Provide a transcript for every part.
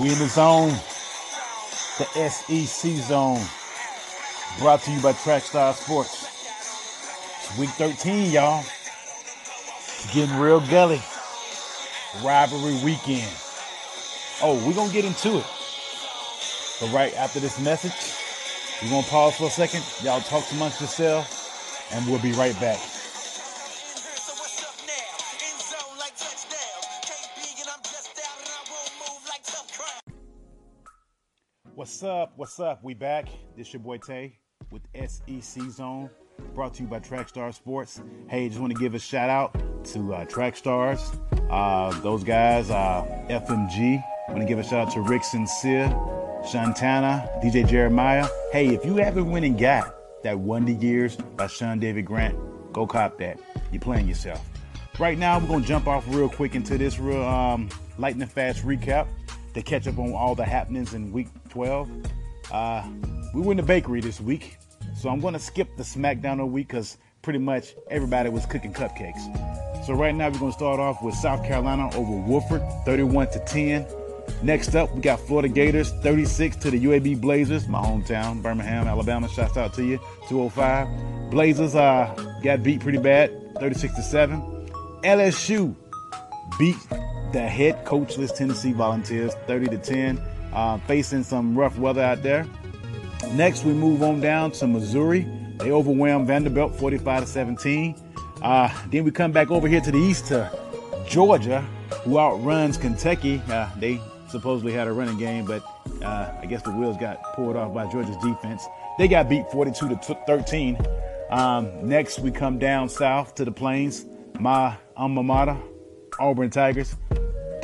We in the zone. The SEC zone. Brought to you by Trackstar Sports. It's week 13, y'all. It's getting real gully. Rivalry weekend. Oh, we're going to get into it. But right after this message, we're going to pause for a second. Y'all talk amongst yourselves, and we'll be right back. What's up? What's up? We back. This your boy Tay with SEC Zone, brought to you by Trackstar Sports. Hey, just want to give a shout out to uh, Trackstars. Uh, those guys, uh, FMG. Want to give a shout out to Rick Sincere, Shantana, DJ Jeremiah. Hey, if you haven't went and got that Wonder Years by Sean David Grant, go cop that. You're playing yourself. Right now, we're gonna jump off real quick into this real um, lightning fast recap to catch up on all the happenings in week 12. Uh, we in the bakery this week, so I'm gonna skip the SmackDown of week because pretty much everybody was cooking cupcakes. So right now, we're gonna start off with South Carolina over Wofford, 31 to 10. Next up, we got Florida Gators 36 to the UAB Blazers, my hometown, Birmingham, Alabama. Shouts out to you, 205. Blazers uh, got beat pretty bad, 36 to 7. LSU beat the head coachless Tennessee Volunteers 30 to 10, uh, facing some rough weather out there. Next, we move on down to Missouri. They overwhelm Vanderbilt 45 to 17. Uh, then we come back over here to the east to Georgia, who outruns Kentucky. Uh, they supposedly had a running game, but uh, I guess the wheels got pulled off by Georgia's defense. They got beat 42 to t- 13. Um, next, we come down south to the plains. My alma mater, Auburn Tigers,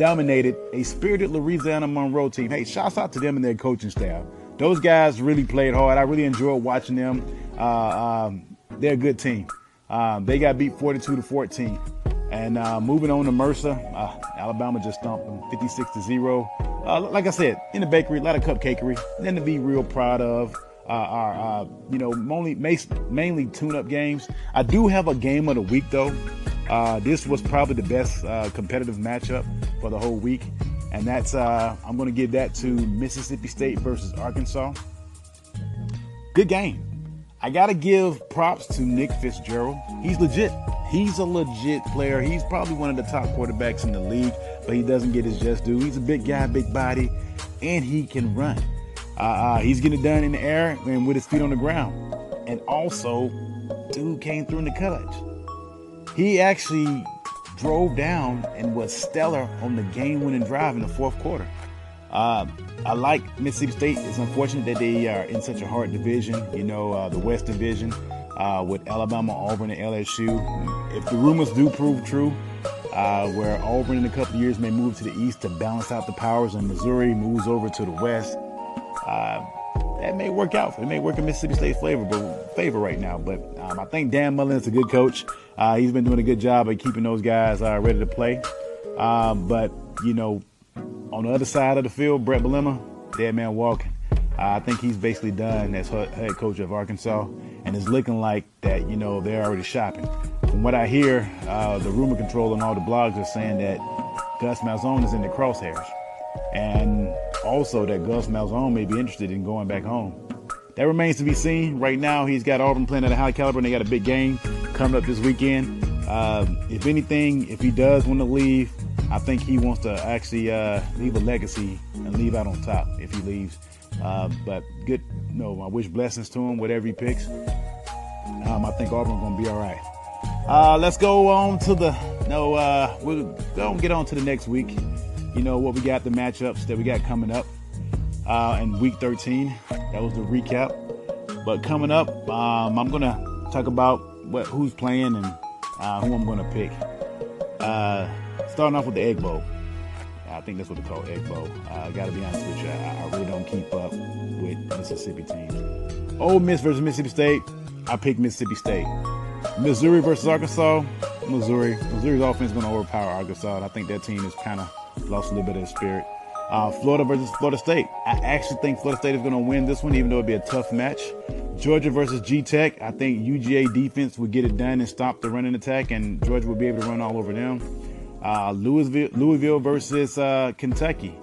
dominated a spirited Louisiana Monroe team. Hey, shouts out to them and their coaching staff. Those guys really played hard. I really enjoyed watching them. Uh, um, they're a good team. Um, they got beat 42 to 14. And uh, moving on to Mercer, uh, Alabama just stomped them 56 to 0. Uh, like I said, in the bakery, a lot of cupcakery. Nothing to be real proud of. Uh, our, uh, you know, mainly, mainly tune-up games. I do have a game of the week though. Uh, this was probably the best uh, competitive matchup for the whole week, and that's uh, I'm going to give that to Mississippi State versus Arkansas. Good game. I got to give props to Nick Fitzgerald. He's legit. He's a legit player. He's probably one of the top quarterbacks in the league, but he doesn't get his just due. He's a big guy, big body, and he can run. Uh, uh, he's getting it done in the air and with his feet on the ground. And also, dude came through in the clutch. He actually drove down and was stellar on the game-winning drive in the fourth quarter. Uh, I like Mississippi State. It's unfortunate that they are in such a hard division. You know, uh, the West Division uh, with Alabama, Auburn, and LSU. If the rumors do prove true, uh, where Auburn in a couple years may move to the east to balance out the powers, and Missouri moves over to the west, uh, that may work out. It may work in Mississippi State's favor, but favor right now. But um, I think Dan Mullen is a good coach. Uh, he's been doing a good job of keeping those guys uh, ready to play. Um, but you know, on the other side of the field, Bret Bielema, dead man walking. Uh, I think he's basically done as head coach of Arkansas, and it's looking like that. You know, they're already shopping. From what I hear, uh, the rumor control and all the blogs are saying that Gus Malzahn is in the crosshairs, and also that Gus Malzahn may be interested in going back home. That remains to be seen. Right now, he's got Auburn playing at a high caliber, and they got a big game coming up this weekend. Um, if anything, if he does want to leave, I think he wants to actually uh, leave a legacy and leave out on top if he leaves. Uh, but good, no, I wish blessings to him, whatever he picks. Um, I think Auburn's going to be all right. Uh, let's go on to the no. Uh, we'll go and get on to the next week. You know what we got the matchups that we got coming up uh, in week 13. That was the recap. But coming up, um, I'm gonna talk about what who's playing and uh, who I'm gonna pick. Uh, starting off with the Egg Bowl. I think that's what they call Egg Bowl. Uh, I gotta be honest with you, I, I really don't keep up with Mississippi teams. Ole Miss versus Mississippi State. I pick Mississippi State. Missouri versus Arkansas. Missouri. Missouri's offense is going to overpower Arkansas. And I think that team is kind of lost a little bit of spirit. Uh, Florida versus Florida State. I actually think Florida State is going to win this one, even though it'd be a tough match. Georgia versus G Tech. I think UGA defense would get it done and stop the running attack, and Georgia would be able to run all over them. uh, Louisville, Louisville versus uh, Kentucky.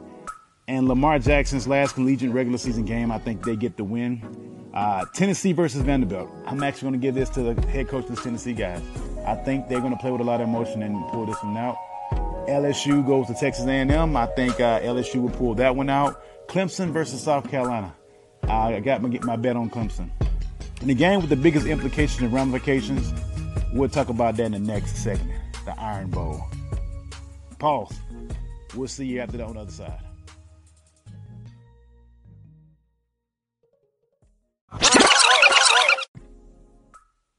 And Lamar Jackson's last collegiate regular season game, I think they get the win. Uh, Tennessee versus Vanderbilt. I'm actually going to give this to the head coach of the Tennessee guys. I think they're going to play with a lot of emotion and pull this one out. LSU goes to Texas A&M. I think uh, LSU will pull that one out. Clemson versus South Carolina. I got my, my bet on Clemson. And the game with the biggest implications and ramifications, we'll talk about that in the next segment. The Iron Bowl. Pause. We'll see you after that on the other side.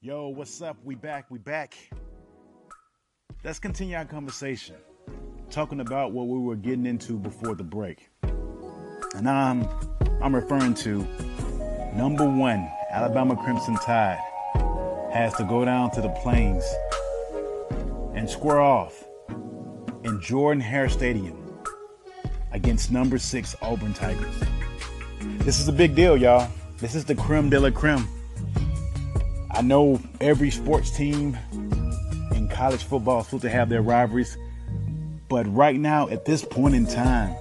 Yo, what's up? We back. We back. Let's continue our conversation talking about what we were getting into before the break. And I'm I'm referring to number 1, Alabama Crimson Tide has to go down to the plains and square off in Jordan Hare Stadium against number 6 Auburn Tigers. This is a big deal, y'all. This is the creme de la creme. I know every sports team in college football is supposed to have their rivalries, but right now, at this point in time,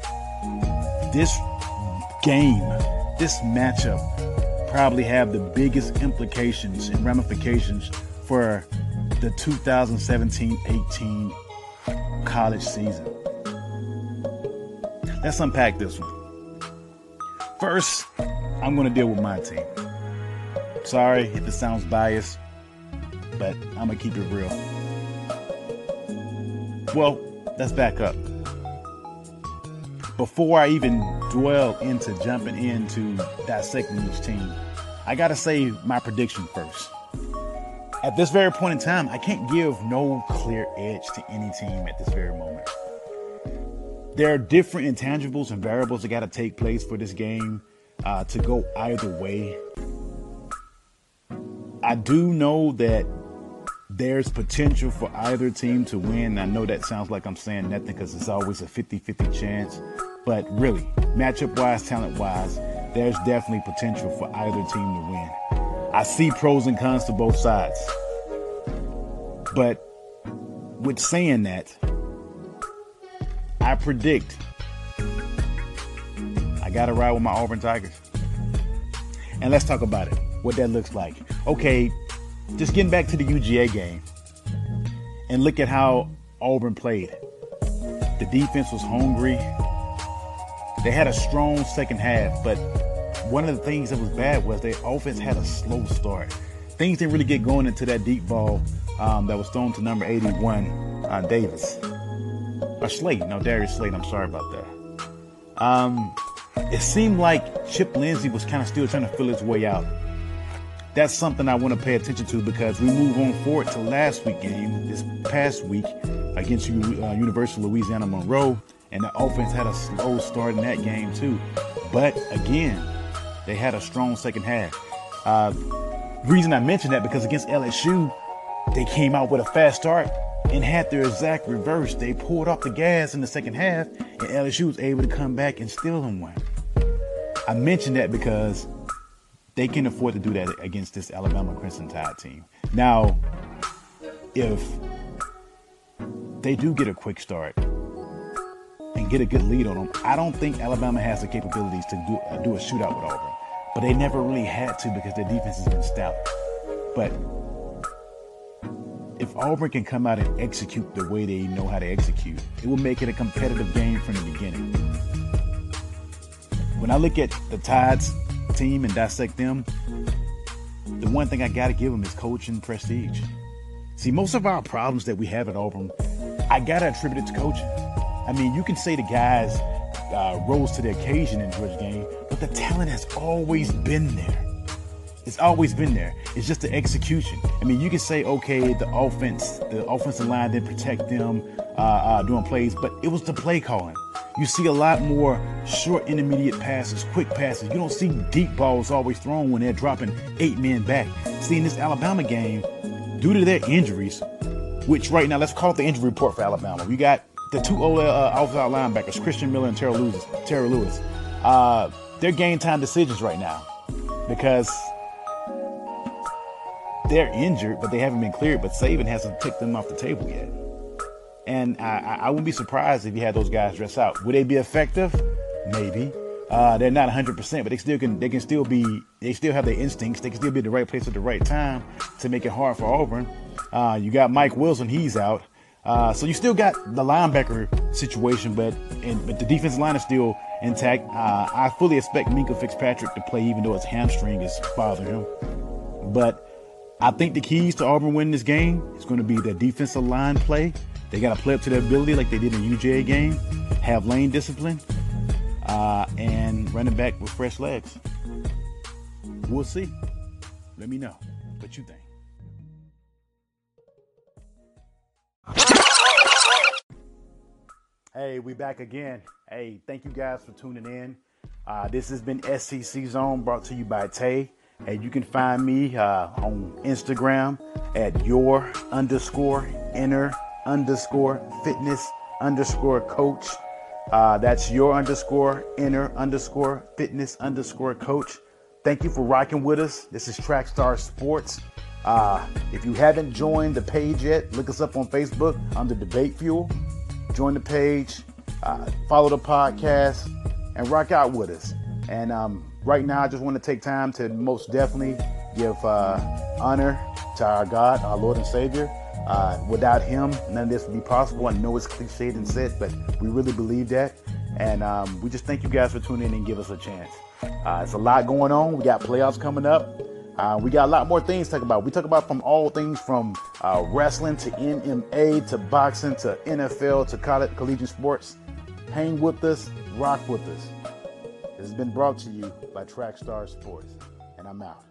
this game, this matchup, probably have the biggest implications and ramifications for the 2017-18 college season. Let's unpack this one. First, I'm going to deal with my team. Sorry if it sounds biased, but I'm going to keep it real. Well, let's back up. Before I even dwell into jumping into dissecting each team, I got to say my prediction first. At this very point in time, I can't give no clear edge to any team at this very moment. There are different intangibles and variables that got to take place for this game uh, to go either way. I do know that there's potential for either team to win. I know that sounds like I'm saying nothing because it's always a 50 50 chance. But really, matchup wise, talent wise, there's definitely potential for either team to win. I see pros and cons to both sides. But with saying that, I predict I got to ride with my Auburn Tigers. And let's talk about it, what that looks like. Okay, just getting back to the UGA game and look at how Auburn played. The defense was hungry. They had a strong second half, but one of the things that was bad was their offense had a slow start. Things didn't really get going into that deep ball um, that was thrown to number 81, uh, Davis. Or Slade. No, Darius Slade. I'm sorry about that. Um, it seemed like Chip Lindsey was kind of still trying to feel his way out that's something I want to pay attention to because we move on forward to last week game, this past week against uh, University of Louisiana Monroe, and the offense had a slow start in that game too. But again, they had a strong second half. Uh, reason I mention that because against LSU, they came out with a fast start and had their exact reverse. They pulled off the gas in the second half, and LSU was able to come back and steal them one. I mention that because they can afford to do that against this Alabama Crimson Tide team. Now, if they do get a quick start and get a good lead on them, I don't think Alabama has the capabilities to do, uh, do a shootout with Auburn. But they never really had to because their defense has been stout. But if Auburn can come out and execute the way they know how to execute, it will make it a competitive game from the beginning. When I look at the Tides team and dissect them, the one thing I got to give them is coaching prestige. See, most of our problems that we have at Auburn, I got to attribute it to coaching. I mean, you can say the guys uh, rose to the occasion in Georgia game, but the talent has always been there. It's always been there. It's just the execution. I mean, you can say, okay, the offense, the offensive line didn't protect them uh, uh, doing plays, but it was the play calling. You see a lot more short intermediate passes, quick passes. You don't see deep balls always thrown when they're dropping eight men back. See, in this Alabama game, due to their injuries, which right now, let's call it the injury report for Alabama. We got the two old uh, outside linebackers, Christian Miller and Terry Lewis. Terry Lewis. Uh, they're game time decisions right now because they're injured, but they haven't been cleared. But Saban hasn't picked them off the table yet. And I, I wouldn't be surprised if you had those guys dress out. Would they be effective? Maybe. Uh, they're not 100%, but they still can. They can still be. They still have their instincts. They can still be at the right place at the right time to make it hard for Auburn. Uh, you got Mike Wilson. He's out. Uh, so you still got the linebacker situation, but and, but the defensive line is still intact. Uh, I fully expect Minkah Fitzpatrick to play, even though his hamstring is bothering him. But I think the keys to Auburn winning this game is going to be the defensive line play. They got to play up to their ability, like they did in the game. Have lane discipline, uh, and running back with fresh legs. We'll see. Let me know what you think. Hey, we back again. Hey, thank you guys for tuning in. Uh, this has been SEC Zone brought to you by Tay. And you can find me uh, on Instagram at your underscore inner underscore fitness underscore coach. Uh, that's your underscore inner underscore fitness underscore coach. Thank you for rocking with us. This is Trackstar Sports. Uh, if you haven't joined the page yet, look us up on Facebook under Debate Fuel. Join the page, uh, follow the podcast, and rock out with us. And um, right now, I just want to take time to most definitely give uh, honor to our God, our Lord and Savior. Uh, without Him, none of this would be possible. I know it's cliched and said, but we really believe that. And um, we just thank you guys for tuning in and give us a chance. Uh, it's a lot going on. We got playoffs coming up. Uh, we got a lot more things to talk about. We talk about from all things from uh, wrestling to MMA to boxing to NFL to college, collegiate sports. Hang with us, rock with us. This has been brought to you by Trackstar Sports, and I'm out.